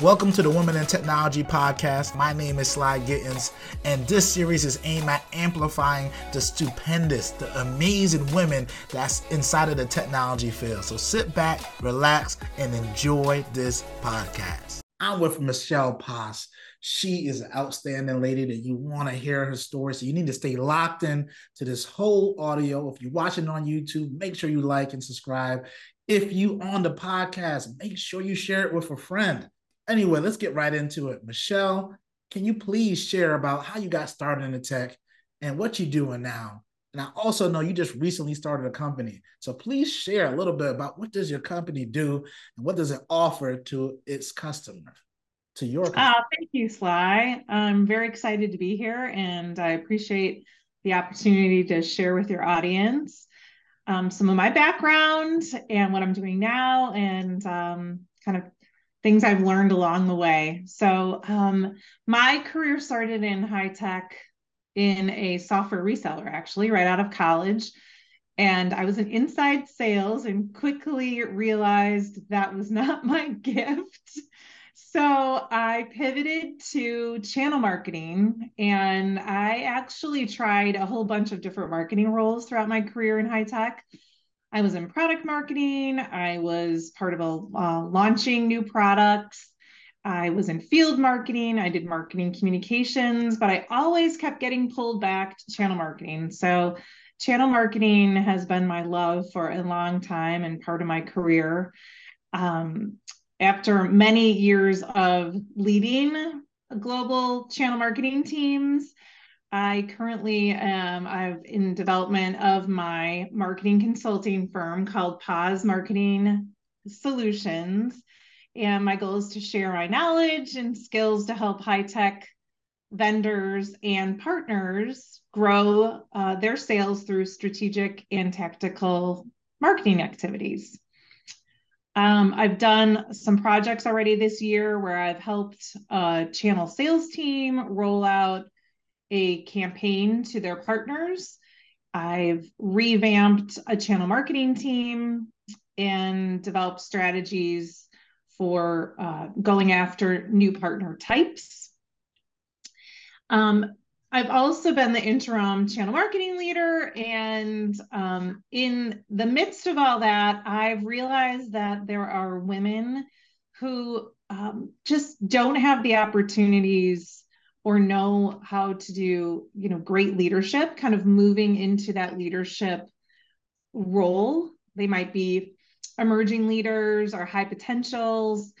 Welcome to the Women in Technology podcast. My name is Sly Gittens, and this series is aimed at amplifying the stupendous, the amazing women that's inside of the technology field. So sit back, relax, and enjoy this podcast. I'm with Michelle Pas. She is an outstanding lady that you want to hear her story. So you need to stay locked in to this whole audio. If you're watching on YouTube, make sure you like and subscribe. If you on the podcast, make sure you share it with a friend anyway, let's get right into it. Michelle, can you please share about how you got started in the tech and what you're doing now? And I also know you just recently started a company. So please share a little bit about what does your company do and what does it offer to its customer, to your customer. Uh, thank you, Sly. I'm very excited to be here and I appreciate the opportunity to share with your audience um, some of my background and what I'm doing now and um, kind of things I've learned along the way. So, um, my career started in high tech in a software reseller, actually, right out of college. And I was in inside sales and quickly realized that was not my gift. So I pivoted to channel marketing and I actually tried a whole bunch of different marketing roles throughout my career in high tech. I was in product marketing. I was part of a uh, launching new products. I was in field marketing. I did marketing communications, but I always kept getting pulled back to channel marketing. So, channel marketing has been my love for a long time and part of my career. Um, after many years of leading global channel marketing teams, I currently am I'm in development of my marketing consulting firm called Pas Marketing Solutions. And my goal is to share my knowledge and skills to help high tech vendors and partners grow uh, their sales through strategic and tactical marketing activities. Um, I've done some projects already this year where I've helped a channel sales team roll out a campaign to their partners. I've revamped a channel marketing team and developed strategies for uh, going after new partner types. Um, I've also been the interim channel marketing leader. And um, in the midst of all that, I've realized that there are women who um, just don't have the opportunities or know how to do you know great leadership kind of moving into that leadership role. They might be emerging leaders or high potentials.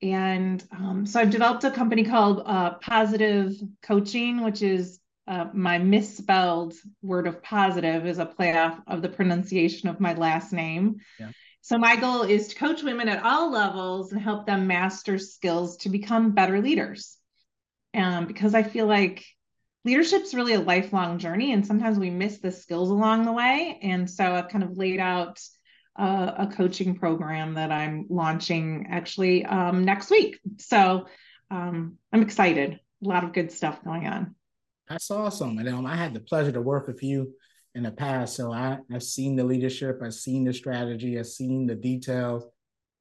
And um, so i've developed a company called uh, positive coaching which is uh, my misspelled word of positive is a play off of the pronunciation of my last name. Yeah. so my goal is to coach women at all levels and help them master skills to become better leaders um, because I feel like leadership's really a lifelong journey, and sometimes we miss the skills along the way. And so I've kind of laid out uh, a coaching program that I'm launching actually um, next week. So um, I'm excited. A lot of good stuff going on. That's awesome. And um, I had the pleasure to work with you in the past. So I, I've seen the leadership, I've seen the strategy, I've seen the details.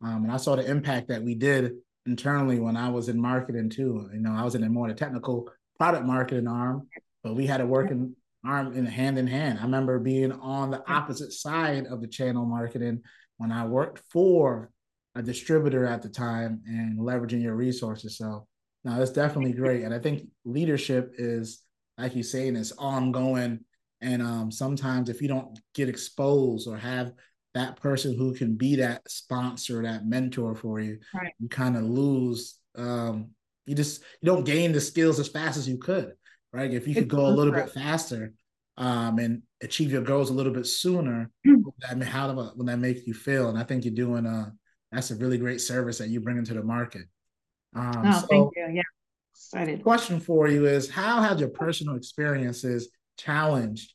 Um, and I saw the impact that we did internally when I was in marketing too. You know, I was in a more technical product marketing arm, but we had a working arm in hand in hand. I remember being on the opposite side of the channel marketing when I worked for a distributor at the time and leveraging your resources. So now it's definitely great. And I think leadership is, like you're saying, is ongoing. And um, sometimes if you don't get exposed or have that person who can be that sponsor, that mentor for you, right. you kind of lose. Um, you just you don't gain the skills as fast as you could, right? If you could go a little bit faster um, and achieve your goals a little bit sooner, I mean, how would that make you feel? And I think you're doing a that's a really great service that you bring into the market. Um, oh, so thank you. Yeah, excited. Question for you is: How have your personal experiences challenged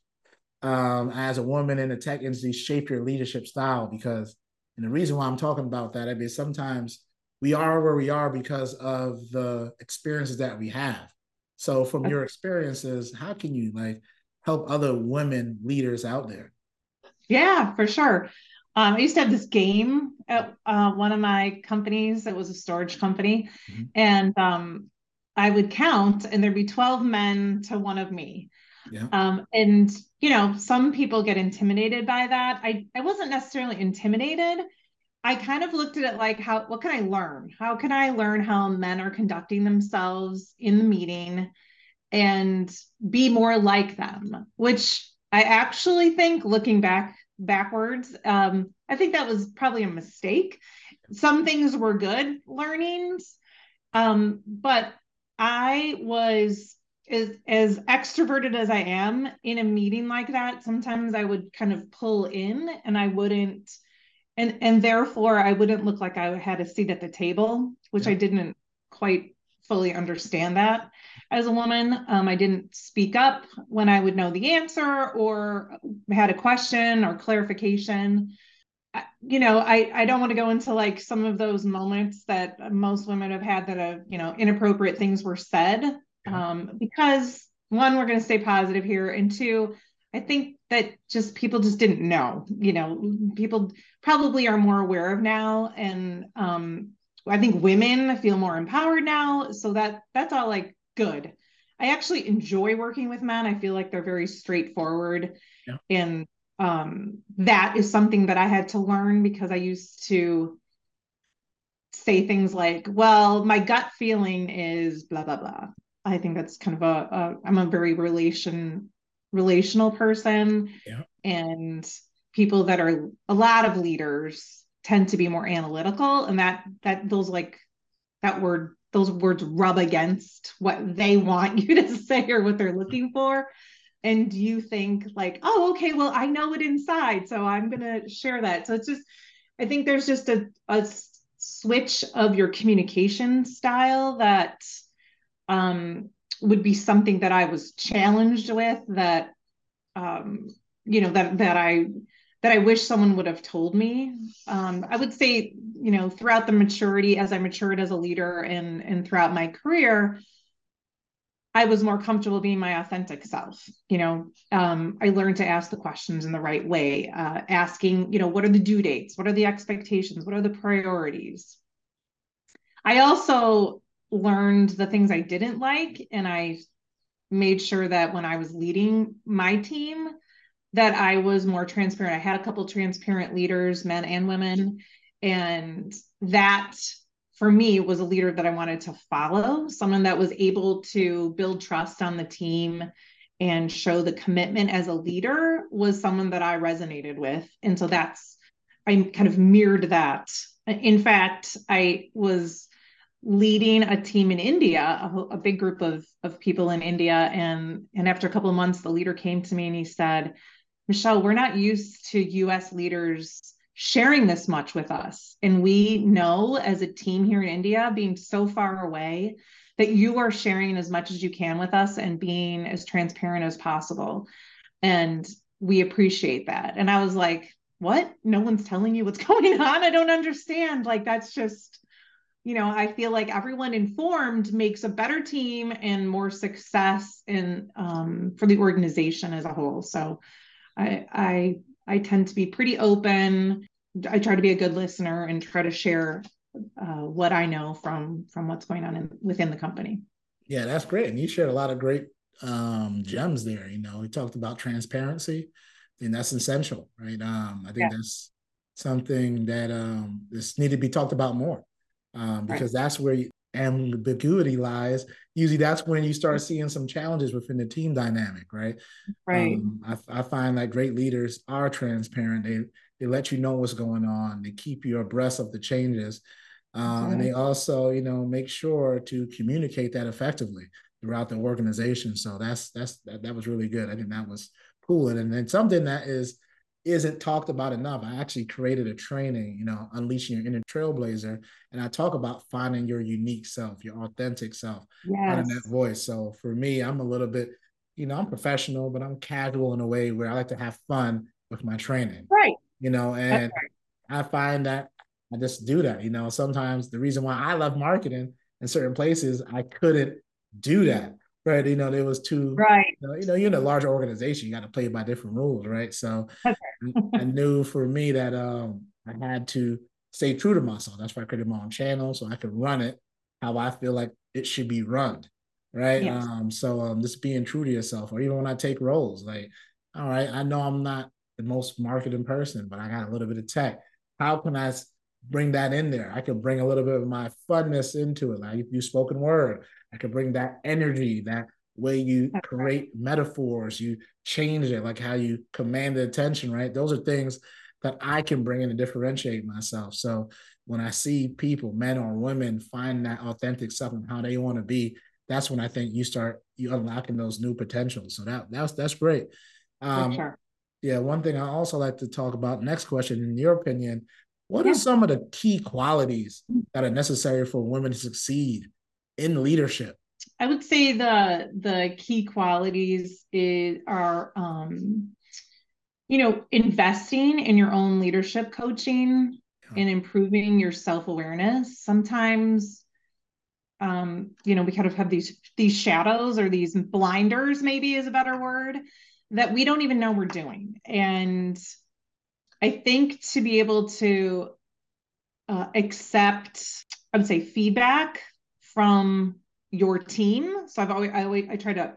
um, as a woman in the tech industry shape your leadership style? Because, and the reason why I'm talking about that, I mean, sometimes we are where we are because of the experiences that we have. So, from your experiences, how can you like help other women leaders out there? Yeah, for sure. Um, I used to have this game at uh, one of my companies. It was a storage company, mm-hmm. and um, I would count, and there'd be twelve men to one of me. Yeah. Um, and you know, some people get intimidated by that. I I wasn't necessarily intimidated. I kind of looked at it like how what can I learn? How can I learn how men are conducting themselves in the meeting and be more like them? Which I actually think looking back backwards. Um, I think that was probably a mistake. Some things were good learnings, um, but I was as as extroverted as I am in a meeting like that. Sometimes I would kind of pull in, and I wouldn't, and and therefore I wouldn't look like I had a seat at the table, which yeah. I didn't quite fully understand that as a woman. Um, I didn't speak up when I would know the answer or had a question or clarification. You know, I, I don't want to go into like some of those moments that most women have had that have, you know, inappropriate things were said. Um, because one, we're going to stay positive here. And two, I think that just people just didn't know, you know, people probably are more aware of now. And um, I think women feel more empowered now. So that that's all like good. I actually enjoy working with men. I feel like they're very straightforward. Yeah. And um, that is something that I had to learn because I used to say things like, well, my gut feeling is blah, blah, blah. I think that's kind of a, a I'm a very relation relational person. Yeah. And people that are a lot of leaders tend to be more analytical and that that those like that word those words rub against what they want you to say or what they're looking mm-hmm. for and you think like oh okay well i know it inside so i'm going to share that so it's just i think there's just a, a switch of your communication style that um, would be something that i was challenged with that um, you know that that i that I wish someone would have told me. Um, I would say, you know, throughout the maturity, as I matured as a leader and and throughout my career, I was more comfortable being my authentic self. You know, um, I learned to ask the questions in the right way, uh, asking, you know, what are the due dates? What are the expectations? What are the priorities? I also learned the things I didn't like, and I made sure that when I was leading my team, that I was more transparent. I had a couple transparent leaders, men and women, and that for me was a leader that I wanted to follow, someone that was able to build trust on the team and show the commitment as a leader was someone that I resonated with. And so that's I kind of mirrored that. In fact, I was leading a team in India, a, a, big group of, of people in India. And, and after a couple of months, the leader came to me and he said, Michelle, we're not used to US leaders sharing this much with us. And we know as a team here in India, being so far away, that you are sharing as much as you can with us and being as transparent as possible. And we appreciate that. And I was like, what? No one's telling you what's going on? I don't understand. Like, that's just, you know, I feel like everyone informed makes a better team and more success in um, for the organization as a whole. So I, I I tend to be pretty open. I try to be a good listener and try to share uh, what I know from from what's going on in, within the company. Yeah, that's great, and you shared a lot of great um, gems there. You know, we talked about transparency, and that's essential, right? Um, I think yeah. that's something that um, this need to be talked about more um, because right. that's where you, ambiguity lies, usually that's when you start seeing some challenges within the team dynamic, right? Right. Um, I, I, find that great leaders are transparent. They they let you know what's going on. They keep you abreast of the changes, uh, and they also, you know, make sure to communicate that effectively throughout the organization. So that's that's that, that was really good. I think that was cool, and then something that is isn't talked about enough. I actually created a training, you know, unleashing your inner trailblazer, and I talk about finding your unique self, your authentic self, yes. finding that voice. So for me, I'm a little bit, you know, I'm professional, but I'm casual in a way where I like to have fun with my training. Right. You know, and right. I find that I just do that. You know, sometimes the reason why I love marketing in certain places, I couldn't do that right? You know, there was two. Right. You know, you know, you're in a larger organization. You got to play by different rules, right? So I, I knew for me that um, I had to stay true to myself. That's why I created my own channel so I could run it how I feel like it should be run, right? Yes. Um, so um, just being true to yourself, or even when I take roles, like, all right, I know I'm not the most marketing person, but I got a little bit of tech. How can I bring that in there? I can bring a little bit of my funness into it. Like you spoken word, I can bring that energy, that way you create metaphors, you change it, like how you command the attention, right? Those are things that I can bring in to differentiate myself. So when I see people, men or women, find that authentic self and how they want to be, that's when I think you start you unlocking those new potentials. So that that's that's great. Um, sure. Yeah, one thing I also like to talk about. Next question, in your opinion, what yeah. are some of the key qualities that are necessary for women to succeed in leadership? I would say the the key qualities is are um, you know investing in your own leadership coaching yeah. and improving your self-awareness sometimes um you know we kind of have these these shadows or these blinders maybe is a better word that we don't even know we're doing and i think to be able to uh, accept i would say feedback from your team. So i've always i always i try to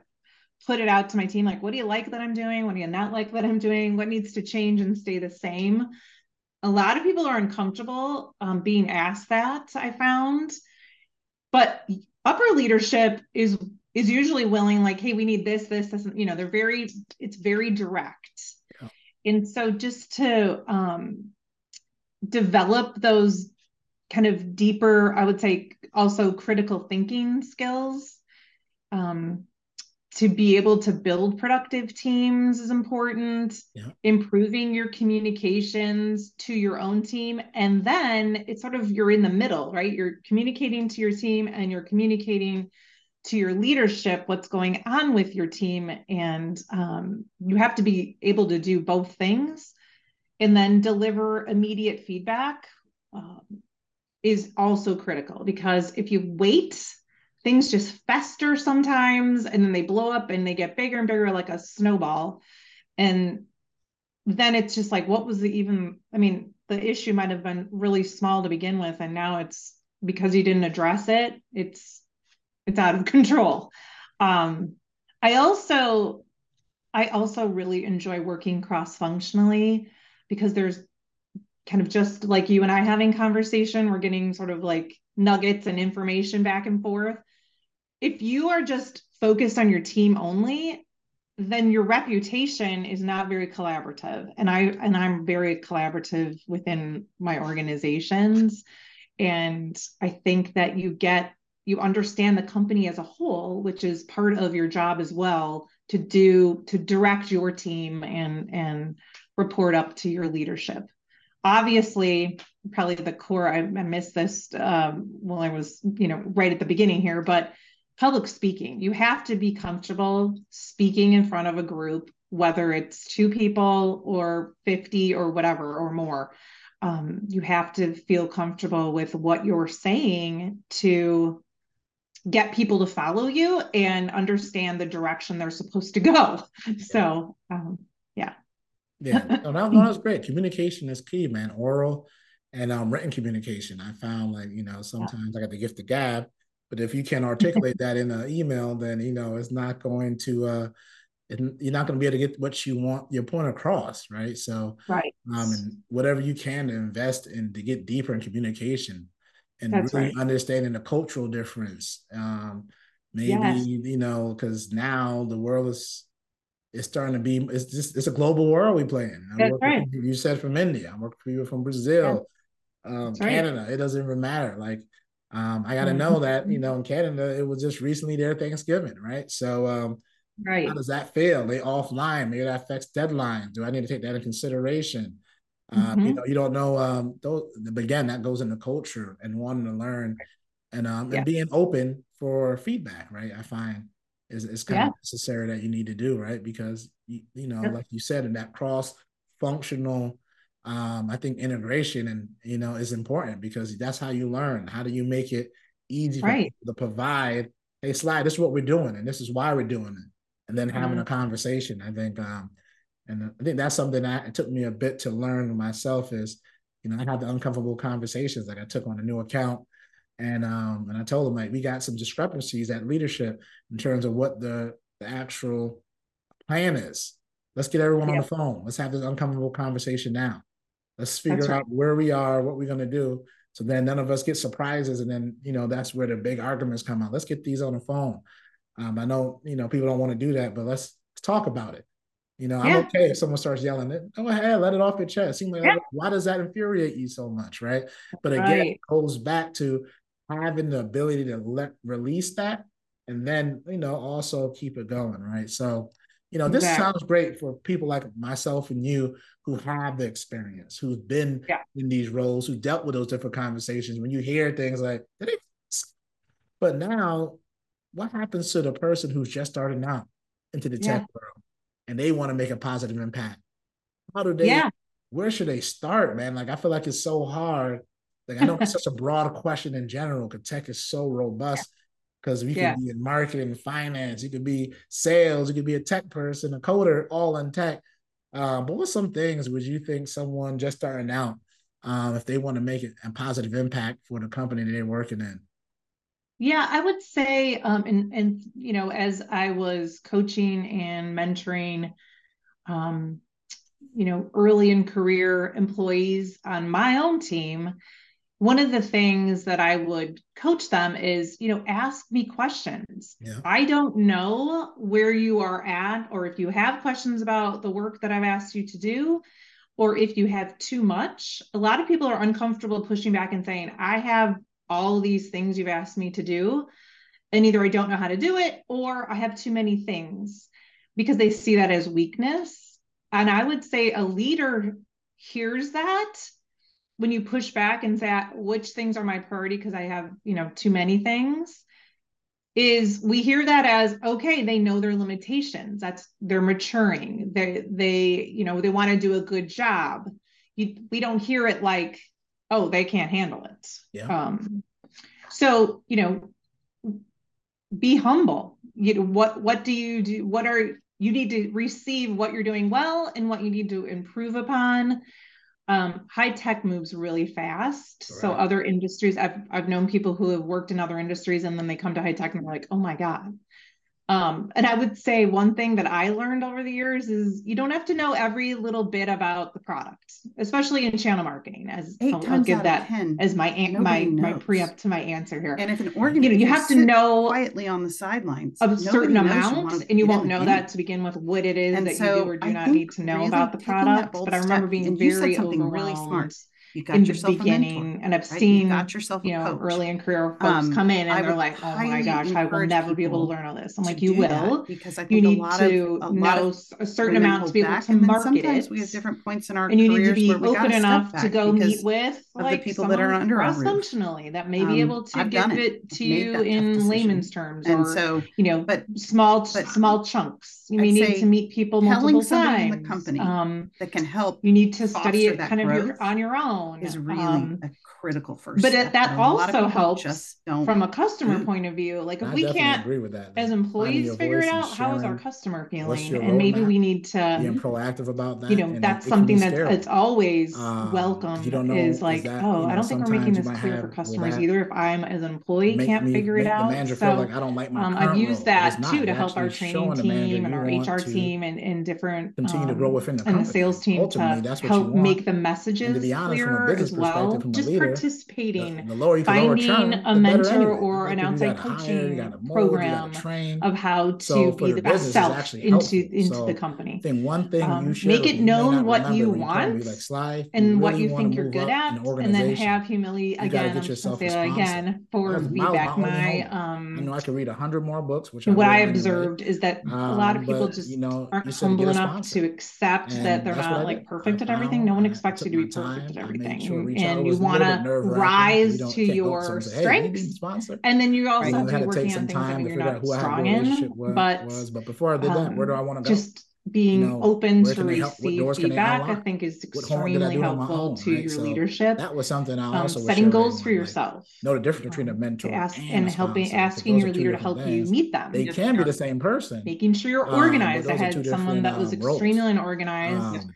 put it out to my team like what do you like that i'm doing? What do you not like that i'm doing? What needs to change and stay the same? A lot of people are uncomfortable um, being asked that i found. But upper leadership is is usually willing like hey we need this this this you know they're very it's very direct. Yeah. and so just to um, develop those kind of deeper i would say also critical thinking skills. Um, to be able to build productive teams is important. Yeah. improving your communications to your own team. And then it's sort of you're in the middle right? You're communicating to your team and you're communicating to your leadership what's going on with your team. And um, you have to be able to do both things and then deliver immediate feedback um, is also critical because if you wait things just fester sometimes and then they blow up and they get bigger and bigger like a snowball. And then it's just like what was the even i mean the issue might have been really small to begin with and now it's because you didn't address it it's it's out of control. Um i also i also really enjoy working cross functionally because there's kind of just like you and i having conversation we're getting sort of like nuggets and information back and forth if you are just focused on your team only, then your reputation is not very collaborative. And I and I'm very collaborative within my organizations. And I think that you get you understand the company as a whole, which is part of your job as well to do to direct your team and and report up to your leadership. Obviously, probably the core. I, I missed this um, while I was, you know, right at the beginning here, but public speaking. You have to be comfortable speaking in front of a group, whether it's two people or 50 or whatever or more. Um, you have to feel comfortable with what you're saying to get people to follow you and understand the direction they're supposed to go. So, um, yeah. Yeah, no, that, no, that's great. Communication is key, man. Oral and um, written communication. I found like, you know, sometimes yeah. I got the gift of gab but if you can't articulate that in an email, then you know it's not going to uh, you're not going to be able to get what you want your point across, right? So, right, um, and whatever you can to invest in to get deeper in communication and That's really right. understanding the cultural difference. Um, maybe yes. you know because now the world is it's starting to be it's just it's a global world we play in. That's right. you said from India. I'm working for people from Brazil, yeah. um, Canada. Right. It doesn't even matter. Like um, I got to know that you know in Canada it was just recently their Thanksgiving, right? So um, right, how does that feel? They offline, maybe that affects deadlines. Do I need to take that into consideration? Um, mm-hmm. You know, you don't know. Um, those, but again, that goes into culture and wanting to learn, and um, yeah. and being open for feedback, right? I find is is kind yeah. of necessary that you need to do, right? Because you, you know, like you said, in that cross functional um, I think integration and you know is important because that's how you learn. How do you make it easy right. to provide hey, Sly, this is what we're doing, and this is why we're doing it, and then having mm-hmm. a conversation. I think, um, and I think that's something that it took me a bit to learn myself. Is you know, I had the uncomfortable conversations like I took on a new account. And um, and I told them like we got some discrepancies at leadership in terms of what the, the actual plan is. Let's get everyone on the phone. Let's have this uncomfortable conversation now. Let's figure right. out where we are, what we're gonna do. So then none of us get surprises, and then you know that's where the big arguments come out. Let's get these on the phone. Um, I know you know people don't want to do that, but let's, let's talk about it. You know, yeah. I'm okay if someone starts yelling it. Go ahead, let it off your chest. Seem like yeah. why does that infuriate you so much, right? But again, right. it goes back to having the ability to let release that and then you know also keep it going, right? So, you know, this exactly. sounds great for people like myself and you who have the experience, who've been yeah. in these roles, who dealt with those different conversations. When you hear things like, but now, what happens to the person who's just starting out into the yeah. tech world? and they want to make a positive impact. How do they? Yeah. Where should they start, man? Like I feel like it's so hard. Like I know it's such a broad question in general because tech is so robust. Because we yeah. could be in marketing, finance, you could be sales, you could be a tech person, a coder, all in tech. Uh, but what some things would you think someone just starting out, um, if they want to make a positive impact for the company that they're working in? Yeah, I would say, um, and and you know, as I was coaching and mentoring, um, you know, early in career employees on my own team, one of the things that I would coach them is, you know, ask me questions. Yeah. I don't know where you are at, or if you have questions about the work that I've asked you to do, or if you have too much. A lot of people are uncomfortable pushing back and saying, I have all these things you've asked me to do and either I don't know how to do it or I have too many things because they see that as weakness. And I would say a leader hears that when you push back and say which things are my priority because I have, you know, too many things is we hear that as okay they know their limitations. That's they're maturing. They they you know they want to do a good job. You, we don't hear it like oh they can't handle it. Yeah. um so you know be humble. You know what what do you do what are you need to receive what you're doing well and what you need to improve upon um, high tech moves really fast right. so other industries I've, I've known people who have worked in other industries and then they come to high tech and they're like oh my god um, and I would say one thing that I learned over the years is you don't have to know every little bit about the product, especially in channel marketing. As Eight I'll, I'll give that 10, as my an- my knows. my pre up to my answer here. And if an organization, you, know, you have to know quietly on the sidelines of a certain amount, and you won't know that to begin with what it is and that so you do or do I not need to know really about the product. But I remember being very overwhelmed. Really smart you got in the beginning and i've right? seen you got yourself you know early in career folks um, come in and they're like oh my gosh i will never be able to learn all this. I'm like you will. because I think you need a to of, know a certain amount to be able to market it. we have different points in our and you need to be open enough to go meet with like the people that are under cross functionally that may be um, able to give it. to you in layman's terms and so you know but small small chunks. You may need to meet people multiple times in the company um, that can help you need to study it kind of on your own is really um, a critical first. But step. that also helps from a customer mm-hmm. point of view. Like if I we can't agree with that. as employees figure it out, how is our customer feeling? And maybe we need to be proactive about that. You know, that's something that's it's always um, welcome. You don't know is like, that, oh, you know, I don't think we're making this clear have, for customers either. If I'm as an employee can't me, figure it out. so like I don't like my um, I've used that too to help our training team and our HR team and different continue to grow um, within the and the sales team to help make the messages clearer as well. Just participating, the, the lower finding a mentor anyway. or an outside coaching hire, mold, program of how to so be the best self into into so the company. Then one thing um, you should make it known what you want like, and really what you think you're good at, and then have humility again. I'm just say that again for feedback. My um, I know I could read a hundred more books. Which what I observed is that a lot of people just aren't humble enough to accept that they're not like perfect at everything. No one expects you to be perfect at everything, everything sure and you want to rise to your strengths hey, and then you also right. have to take working on things that you're not strong in was, but, was. but before i did that where do i um, want to go just being you know, open to receive feedback, I think, is extremely helpful own, to right? your so leadership. That was something I um, also um, setting goals for yourself. Like, know the difference between a um, mentor ask, and, and helping asking your leader to help things. you meet them. They can be the same person. Making sure you're organized. Um, I had someone that was um, extremely unorganized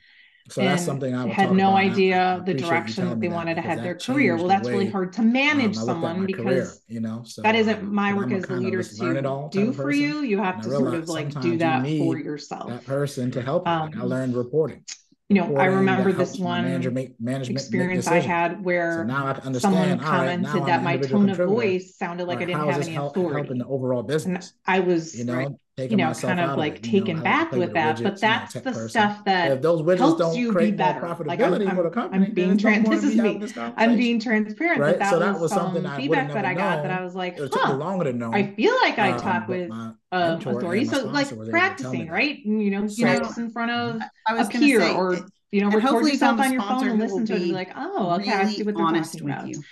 so that's something I had no idea the direction that they wanted to head their career. Well, that's really hard to manage um, someone because career, you know so that isn't my work as a leader to do for you. You have to sort of like do that for yourself. That person to help. Um, I learned reporting. You know, I remember this one make, management experience make I had where so I someone commented right, that my tone of voice sounded like I didn't have any authority. in the overall business. I was, you know, you know, kind of like it, taken you know, back with that. But that's the person. stuff that if those widgets don't create be better. profitability like I'm, for the company. I'm being trans. This is me. This I'm being transparent. Right? That so that was something I feedback that I got that I was like, it took longer to know. I feel like I uh, talk with uh, authority. So like practicing, right? You know, you know, in front of a peer or you know, and record yourself on your phone and listen to it and be like, oh, okay, really I see what they're honest with about. You.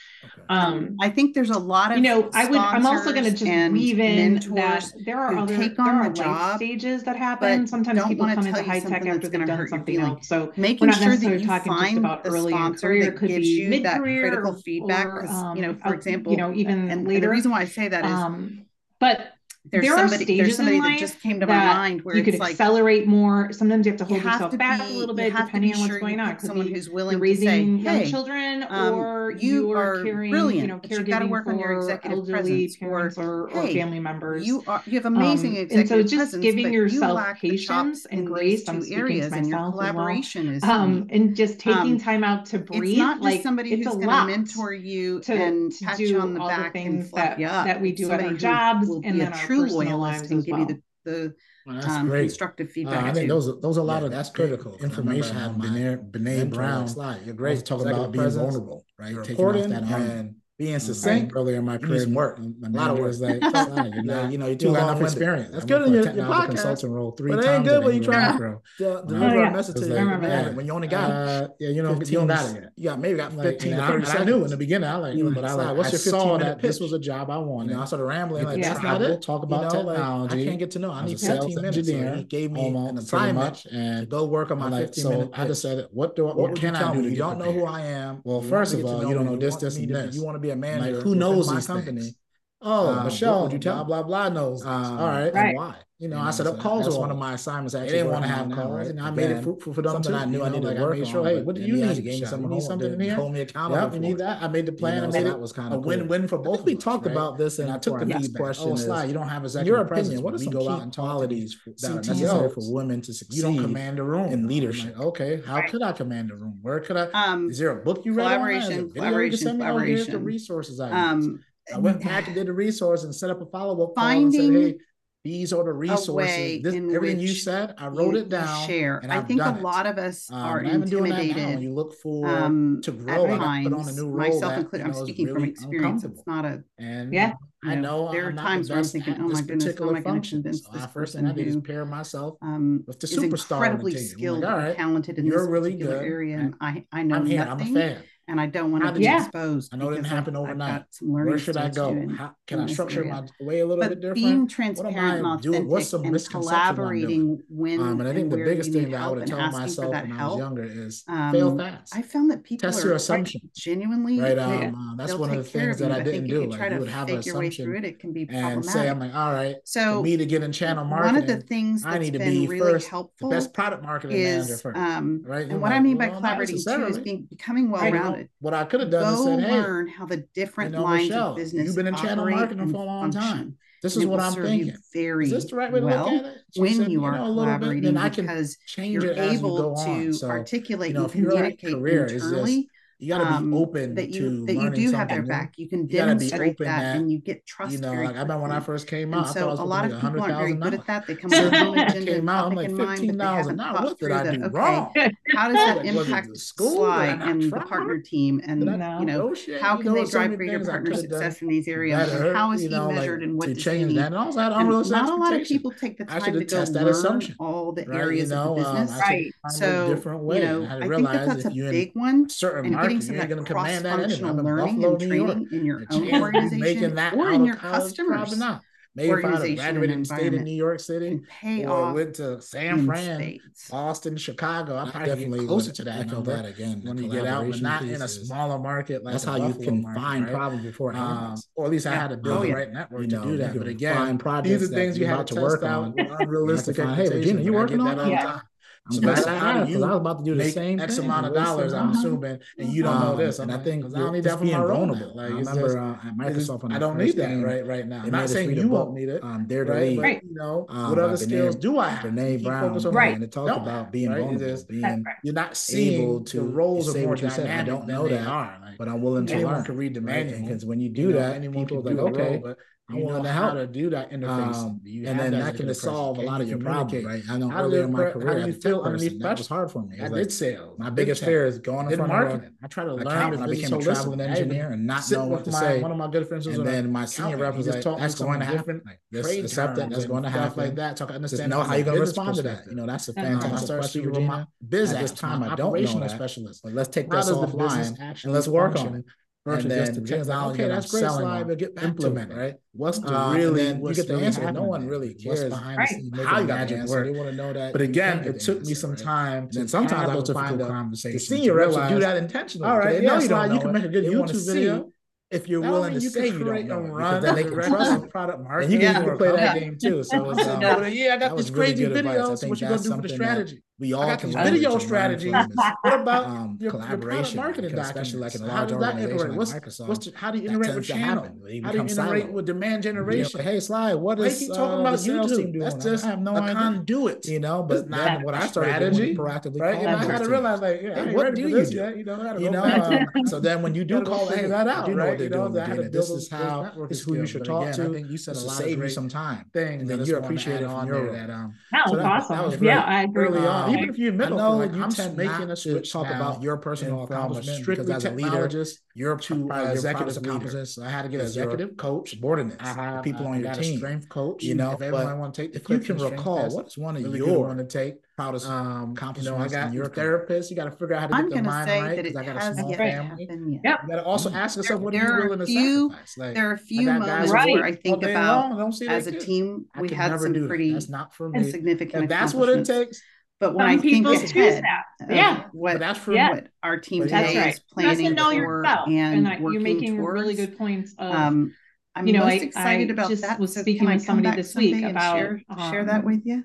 Um, I think there's a lot of you know. I would. I'm also going to just weave in that there are other take on there are life job, stages that happen. Sometimes people come into high tech after they've done something else. So making we're not sure that you talking find just about early career that could gives be you that critical feedback. Or, um, you know, um, for example, you know, even and, later. the reason why I say that is, um, but there's there somebody, are stages there's somebody in life that just came to my mind where you could like, accelerate more. Sometimes you have to hold you have yourself to back be, a little bit depending on what's sure going on. Someone who's willing to say, "Hey, children, um, or you are caring, brilliant. You know, have got to work on your executive presence, or, or, hey, family members. You are you have um, amazing um, And so just presence, giving yourself patience and grace. I'm areas and your collaboration is um, and just taking um, time out to breathe. It's not just somebody who's going to mentor you and pat you on the back and that that we do at our jobs, and then our true loyalists can give well. you the, the well, um, constructive feedback. Uh, I think mean, those are, those are a lot yeah, of that's critical information. How Brene, Brene Brown, Brown slide. You're great. Talking about being presence, vulnerable, right? Taking off that armor being succinct earlier in my career. And work. A lot of words like, you know, you know, you're too long enough experience. That's good in your, your podcast. consultant role three but times. But ain't good when you're trying to deliver a message to like, when you only got uh, yeah, you know, 15, you don't got it. Yeah, maybe got 15 like, 30 seconds. I knew in the beginning, I like, but I like, what's your 15 minute pitch? This was a job I wanted. I started rambling like, that's not it. Talk about technology. I can't get to know. I need 15 minutes. He gave me an assignment and go work on my 15 So I just said, what do I, what can I do? You don't know who I am. Well, first of all, you don't know this, this, and this. You want to be a manager like, who knows my company. Things? Oh, um, Michelle, you tell blah blah blah knows. Um, All right, right. why? You know, you know, I set up calls. That's one of my assignments. Actually, didn't want to have calls, right? and I made it fruitful for them. Something too. I knew you know, I needed like to work I made sure, on, Hey, what do you need? Gave me something. You need something in here. Hold me accountable. Yep, you need that. I made the plan. You know, I made so it. That was kind of a cool. win-win for both. We talked about this, and I took the feedback. Question oh, Sly, you don't have a Your opinion. What are some key qualities that are necessary for women to succeed? You don't command a room in leadership. Okay, how could I command a room? Where could I? Is there a book you read? Collaboration. Collaboration. Collaboration. Resources I need. I went back and did the resource and set up a follow up. Finding said, hey, these are the resources. This, everything you said, I wrote it down. Share. I think a lot of us um, are intimidated. You look for um, to grow. and put on a new role myself included. I'm speaking really from experience. It's not a and yeah. I know there I'm are times where I'm thinking, oh my goodness, how am I going to convince so I first thing I did is pair myself um, with the superstar. Incredibly skilled, like, and talented in this really particular good. area. And I I know I'm nothing. Here, I'm a fan and I don't want to be yeah. exposed. I know it didn't happen overnight. Where should I go? How, can I structure my way a little but bit different? Being transparent what am I doing? What's some and collaborating when. Um, and I think and the biggest thing that I would have told myself when help. I was younger is um, fail fast. I found that people test your assumption. Like, genuinely, right? Um, yeah. uh, that's one of the things that I didn't do. Like you would have an assumption it can be and say, I'm like, all right. So me to get in channel marketing, one of the things I need to be first, helpful, best product marketing manager first, um, right? And what I mean by collaborating too is being becoming well rounded what I could have done is Go said, hey, learn how the you different know, lines Michelle, of business you've been in channel marketing for a long function. time. This is what I'm thinking. very Is this the right way to well look at it? She when said, you are know, little bit, collaborating then I can because change you're it as we able to So, articulate you know, and your communicate career is internally you got to be um, open that you to that you learning do have their new. back. You can You be demonstrate open that, that, and you get trust You know, like I remember when I first came And out, I so thought I was a lot of people aren't very $100,000. good at that. They come with their own agenda came and out, I'm like in mind, but they 15,000. haven't Now, thought what did through I the do okay, wrong? how does that Like, was it impact the school? Did Sly and the partner team? And Did I No. you know, how can they drive many greater partner could have done success in these areas? And how is he measured and what to does he change need? that. And also, I had And unrealistic not a lot of people take the I time to have go that learn assumption, all the areas of the um, business. I Right. a So, different you way. know, I had to I think that realize that's if a you're big one. certain And getting some you of that gonna command that anyway. cross-functional I'm in learning Buffalo, and New York. training in your own chance of you making organization that or out in your college, probably customers. not. maybe if I graduated in state in New York City, pay or went to San Fran, states. Boston, Chicago, I probably definitely closer to that. Echo that again when you get out, but not in a smaller market. Like that's how you can market, find right? problems before, um, or at least I had to build oh, the right network to do that. But again, these are things you have to work on. Unrealistic. Hey, Regina, you working on that? I'm glad I asked because I was about to do the same X thing. amount of dollars, I'm assuming, and you don't um, know this. And I think I don't need that for my vulnerable. Like, I remember uh, at Microsoft, I don't need that right right now. I'm not saying you won't need it. Um, Dare to Lead. Right. You know, um, what other skills do I have? Brene Brown, right? And it talked about being vulnerable, being you're not seeing the roles of more dynamic. I don't know that, but I'm willing to learn. Can read the manual because when you do that, people are like, okay. I'm willing to help. How to do that interface, um, and then that can solve a lot of your problems, right? I know how earlier in my career, how do you feel underneath that was hard for me. I did sales. My biggest fear is going in front marketing. I try to learn. I became a traveling engineer and not knowing what to say. One of my good friends was and then my senior rep was like, "That's going to happen. Just accept it. That's going to happen like that. I understand know how you're going to respond to that. You know, that's a fantastic question, Regina. At this time, I don't know that. But let's take this offline and let's work on it versus just the technology. Okay, that's great Sly, but get back implement to it, right? What's the uh, really you get the really answer. No one really cares behind right. the scenes. How you got the answer? They want to know that. But again, it took me some time. And sometimes I was difficult conversation. The senior reps would do that intentionally. All right, yeah, you you can make a good YouTube video if you're willing to you say you don't know, run, then they can trust product marketing. And you can, yeah. play that game too. So um, yeah, I got this crazy videos. What you gonna do for the strategy? We all I this video strategy. What about um, your, collaboration, your marketing especially like in a large organization like what's, Microsoft? What's the, how do you interact with channel? How do you interact with demand generation? Hey, Sly, what is keep talking about YouTube? That's just a conduit, you know. But then what I started doing proactively, right? I got to realize, like, yeah, what do you do? You know, you know so then when you do call, that out, right? You know, what this is how this is who you should talk to. I think you said a lot of you some time, and then you appreciate it your that. That was awesome. Yeah, I agree. Early on, even if you admit, know like, you I'm tend making a switch talk about your personal accomplishment strictly as a leader. Your to uh, executive accomplishments. I had to get executive coach, subordinates, I have, people on your team, strength coach. You know, if everyone want to take, if you can recall, what is one of your want to take proudest um, accomplishments? You know, I got your therapist. You got to figure out how to get the mind right because I got a small family. You got to also ask yourself what are you willing to sacrifice. There are a few moments where I think about as a team, we had some pretty that's not for me. significant. That's what it takes. But when Some I think ahead, yeah, what that's for yeah. what our team today right. is planning to know yourself, and, and you're making towards, really good points. Of, um, I'm you know, most I, excited I about just that. was so speaking with somebody this week about share, um, share, that with you.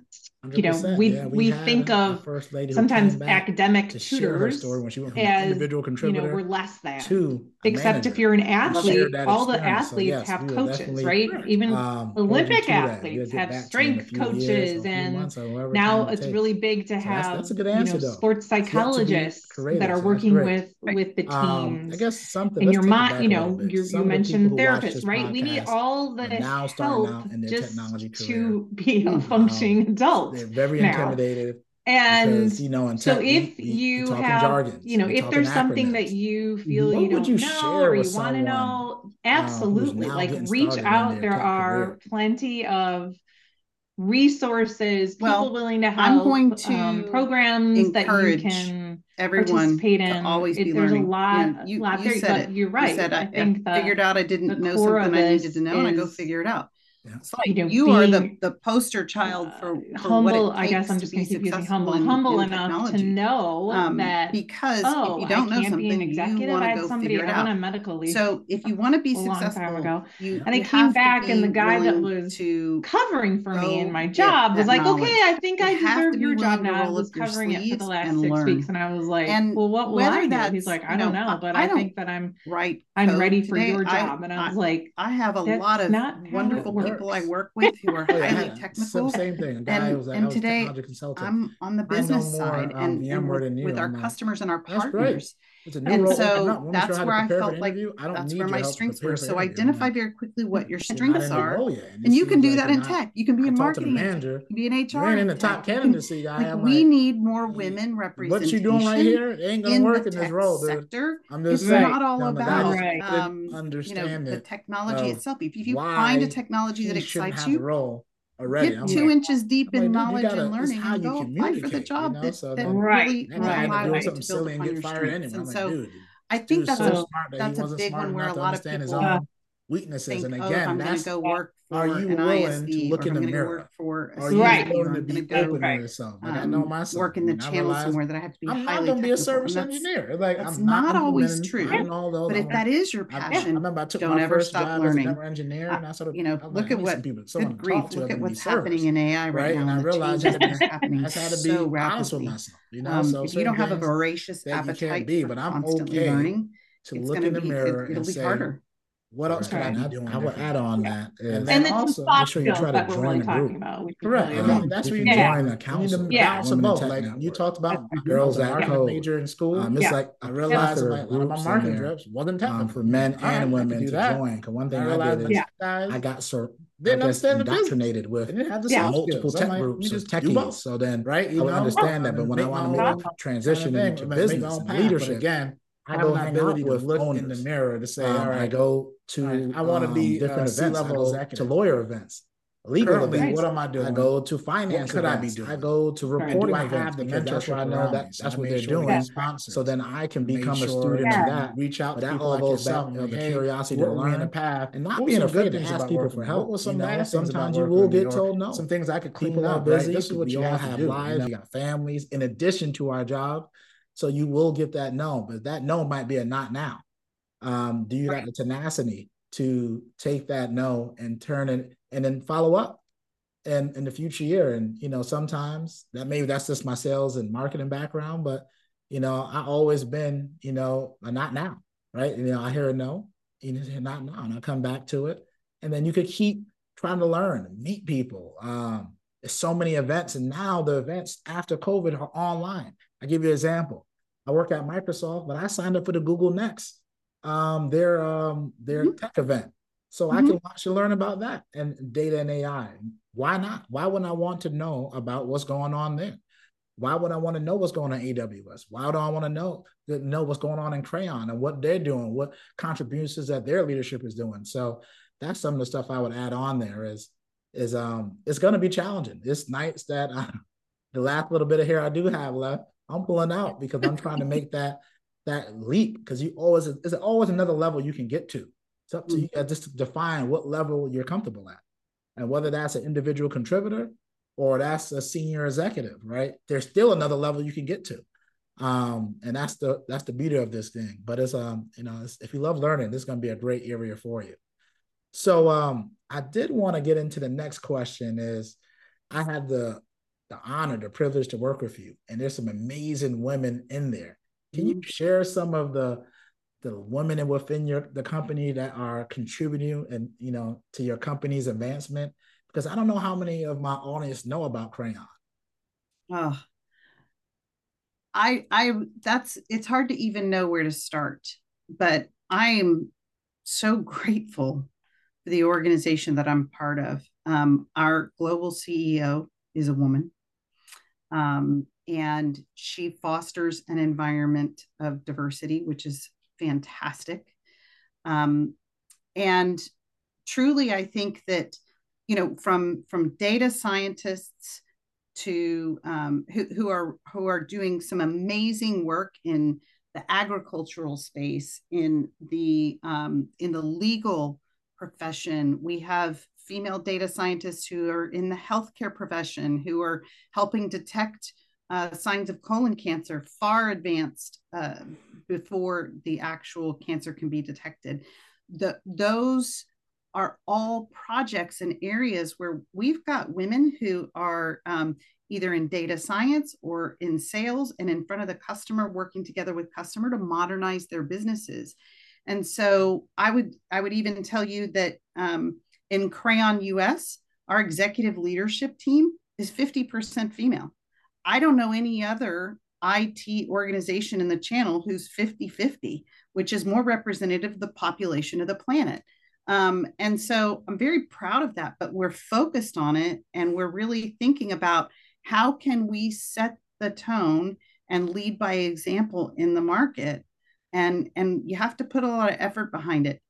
You know, we yeah, we, we think of sometimes academic tutors as individual contributor you know we're less than. To Except if you're an athlete, all the athletes so yes, have coaches, right? right? Even um, Olympic athletes have strength coaches, and now it's take. really big to have so that's, that's, a good answer, you know, sports psychologists that are working with with the um. I guess something in your mind, you know, you mentioned therapists, right? We need all the help just to be a um, functioning adult. They're very intimidated and because, you know, so if we, you have, jargons, you know, if there's something that you feel what you don't you know or you want to know, um, absolutely, like reach out. There are career. plenty of resources, well, people willing to help. I'm going to um, programs that you can everyone participate in. always it, be there's learning. a lot, you, lot you there, said it. You're right. You said I, I think I figured out I didn't know something I needed to know, and I go figure it out. Yeah. like you, know, you are the, the poster child for, uh, for humble. I guess I'm just going to keep using humble. In, humble in enough to know um, that because oh, if you don't know something, you want to go figure it out. On medical leave. So if you want to be successful, ago, you, and I came back, and the guy that was to covering for me in my job was like, "Okay, I think I deserve your job now." I was covering it for the last six weeks, and I was like, "Well, what will I do?" He's like, "I don't know, but I think that I'm right. I'm ready for your job." And I was like, "I have a lot of wonderful people I work with." who are oh, highly technical. Same thing. and, like, and today I'm on the business side and, and with, with our customers and our partners. It's a new and role. so that's sure where I felt like that's where my strengths were. So identify very quickly what your strengths are, and you can do that in tech. You can be a marketing manager, you can be an HR. in the top candidacy guy. we need more women representation. What you doing right here? It ain't gonna work in this role, sector. I'm just it's not all about um, you know the technology itself. If you find a technology that excites you, role already. Get I'm two like, inches deep in like, knowledge gotta, and learning and go apply for the job you know? that, so that right, really right, right. something silly and get fired anyway. And so dude, I think that's a that's a big one where a lot of people weaknesses. And oh, again, I'm going to go work for are you willing ISV, to look in the mirror? Work for a are you right. willing to be open right. to yourself? Like um, I know myself. Work in the channel somewhere that I have to be. I'm not going to be a service engineer. Like that's I'm not, always true. But if that is your passion, I, remember I took don't ever stop learning. engineer, and I sort of you know look at what good grief. Look at what's happening in AI right now. And I realized that it's happening so rapidly. You know, so if you don't have a voracious appetite but I'm okay learning, to look in the mirror it, and say, harder what else can I be doing? I would add on that. And, and then also make sure you try to join really the group. About, Correct. Really that's where you yeah. join the council. You yeah. Balance both. Like you talked about girls that are major in school. Um, it's yeah. like I realized yeah. like, a lot of my marketing reps wasn't technical um, for men and women to join. Because one thing I, did is I got sort didn't understand indoctrinated with yeah. multiple tech like, groups of techies. So then, right, you I would understand that. But when I want to make a transition into business and leadership, again, I go hang ability out with to look owners. in the mirror to say, um, all right, I go to I, I want to um, be different uh, events. level to lawyer events. Legal Currently, events. What am I doing? I go to finance. What could events. I be doing? I go to reporting right. events the because that's what I know that that's what they're sure doing. So then I can become sure a student yeah. of that. Reach out to that all goes back you know, the curiosity to learn the path and not being afraid to ask people for help. What some sometimes you will get told no. Some things I could clean up. Busy. This is what you all have lives. You got families in addition to our job. So you will get that no, but that no might be a not now. Um, do you right. have the tenacity to take that no and turn it and then follow up and in the future year? And you know, sometimes that maybe that's just my sales and marketing background, but you know, I always been, you know, a not now, right? You know, I hear a no, you know, not now, and I come back to it. And then you could keep trying to learn, meet people. Um, there's so many events, and now the events after COVID are online. I give you an example. I work at Microsoft, but I signed up for the Google Next, um, their um, their mm-hmm. tech event, so mm-hmm. I can watch and learn about that and data and AI. Why not? Why would I want to know about what's going on there? Why would I want to know what's going on in AWS? Why do I want to know know what's going on in Crayon and what they're doing, what contributions that their leadership is doing? So that's some of the stuff I would add on there. Is is um it's going to be challenging. It's nights that I, the last little bit of hair I do have left I'm pulling out because I'm trying to make that that leap because you always is always another level you can get to. It's up to mm-hmm. you just to define what level you're comfortable at, and whether that's an individual contributor or that's a senior executive. Right? There's still another level you can get to, um, and that's the that's the beauty of this thing. But it's um you know it's, if you love learning, this is going to be a great area for you. So um I did want to get into the next question. Is I had the the honor, the privilege to work with you. And there's some amazing women in there. Can you mm-hmm. share some of the the women within your the company that are contributing and you know to your company's advancement? Because I don't know how many of my audience know about Crayon. Oh, I I that's it's hard to even know where to start, but I am so grateful for the organization that I'm part of. Um, our global CEO is a woman. Um, and she fosters an environment of diversity, which is fantastic. Um, and truly, I think that you know from from data scientists to um, who, who are who are doing some amazing work in the agricultural space in the um, in the legal profession we have female data scientists who are in the healthcare profession who are helping detect uh, signs of colon cancer far advanced uh, before the actual cancer can be detected. The, those are all projects and areas where we've got women who are um, either in data science or in sales and in front of the customer working together with customer to modernize their businesses and so i would i would even tell you that um, in Crayon US, our executive leadership team is 50% female. I don't know any other IT organization in the channel who's 50 50, which is more representative of the population of the planet. Um, and so I'm very proud of that, but we're focused on it and we're really thinking about how can we set the tone and lead by example in the market. And, and you have to put a lot of effort behind it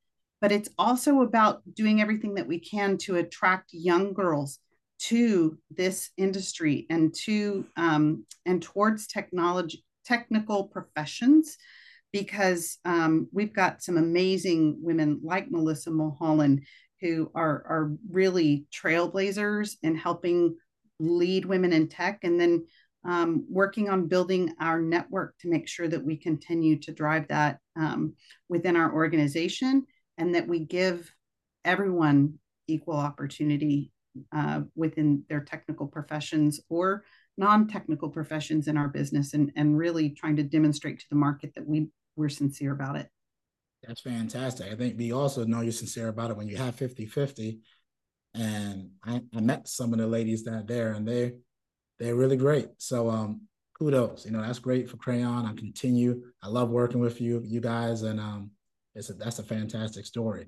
but it's also about doing everything that we can to attract young girls to this industry and to um, and towards technology technical professions because um, we've got some amazing women like melissa mulholland who are are really trailblazers in helping lead women in tech, and then um, working on building our network to make sure that we continue to drive that um, within our organization and that we give everyone equal opportunity uh, within their technical professions or non-technical professions in our business and, and really trying to demonstrate to the market that we we're sincere about it. That's fantastic. I think we also know you're sincere about it when you have 50 50 and I, I met some of the ladies down there and they they're really great. So um kudos. You know that's great for crayon. I continue. I love working with you you guys. And um it's a, that's a fantastic story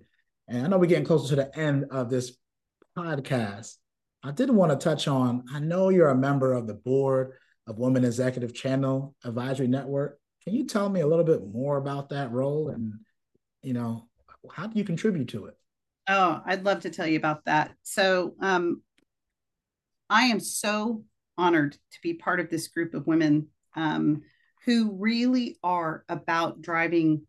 and i know we're getting closer to the end of this podcast I did want to touch on I know you're a member of the board of Women Executive Channel Advisory Network. Can you tell me a little bit more about that role and, you know, how do you contribute to it? Oh, I'd love to tell you about that. So, um, I am so honored to be part of this group of women um, who really are about driving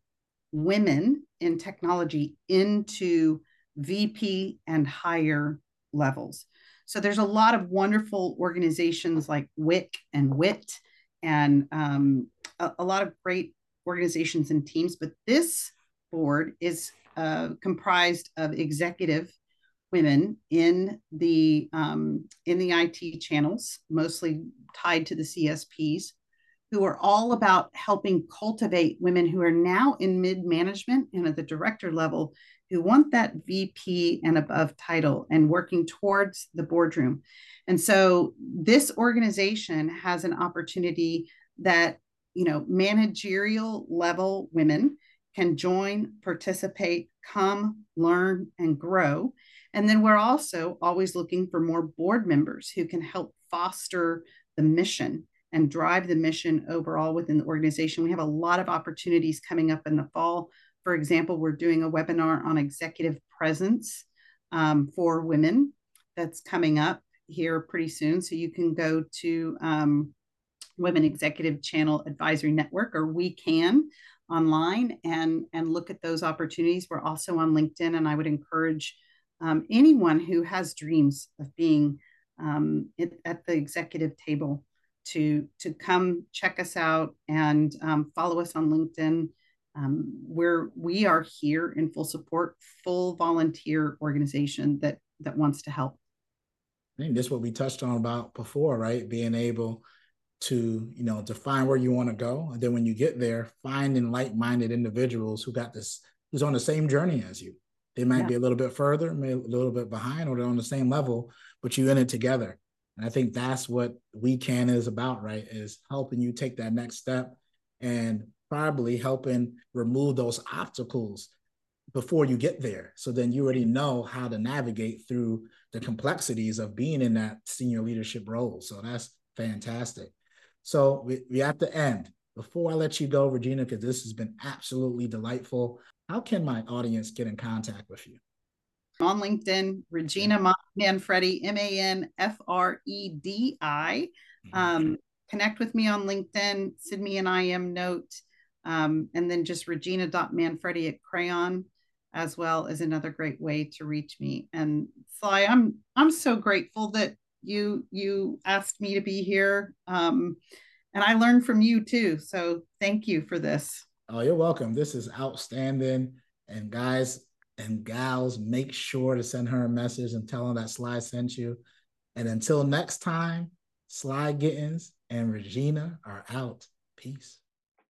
women in technology into VP and higher levels. So there's a lot of wonderful organizations like WIC and WIT and um, a, a, lot of great organizations and teams. But this board is uh, comprised of executive women in the um, in the IT channels, mostly tied to the CSPs, who are all about helping cultivate women who are now in mid management and at the director level who want that VP and above title and working towards the boardroom. And so this organization has an opportunity that, you know, managerial level women can join, participate, come, learn, and grow. And then we're also always looking for more board members who can help foster the mission and drive the mission overall within the organization. We have a lot of opportunities coming up in the fall for example, we're doing a webinar on executive presence um, for women that's coming up here pretty soon. So you can go to um, Women Executive Channel Advisory Network, or we can online and and look at those opportunities. We're also on LinkedIn, and I would encourage um, anyone who has dreams of being um, at the executive table to to come check us out and um, follow us on LinkedIn um, we're we are here in full support, full volunteer organization that that wants to help. I think this is what we touched on about before, right? Being able to you know define where you want to go, and then when you get there, finding like-minded individuals who got this who's on the same journey as you. They might yeah. be a little bit further, maybe a little bit behind, or they're on the same level, but you're in it together. And I think that's what We Can is about, right? Is helping you take that next step and probably helping remove those obstacles before you get there. So then you already know how to navigate through the complexities of being in that senior leadership role. So that's fantastic. So we, we at the end. Before I let you go, Regina, because this has been absolutely delightful, how can my audience get in contact with you? On LinkedIn, Regina Manfredi, M A N F R E D I. Mm-hmm. Um, connect with me on LinkedIn, send me an IM note. Um, and then just regina.manfredi at crayon as well is another great way to reach me. And Sly, I'm I'm so grateful that you you asked me to be here. Um, and I learned from you too. So thank you for this. Oh, you're welcome. This is outstanding. And guys and gals, make sure to send her a message and tell her that Sly sent you. And until next time, Sly Gittens and Regina are out. Peace.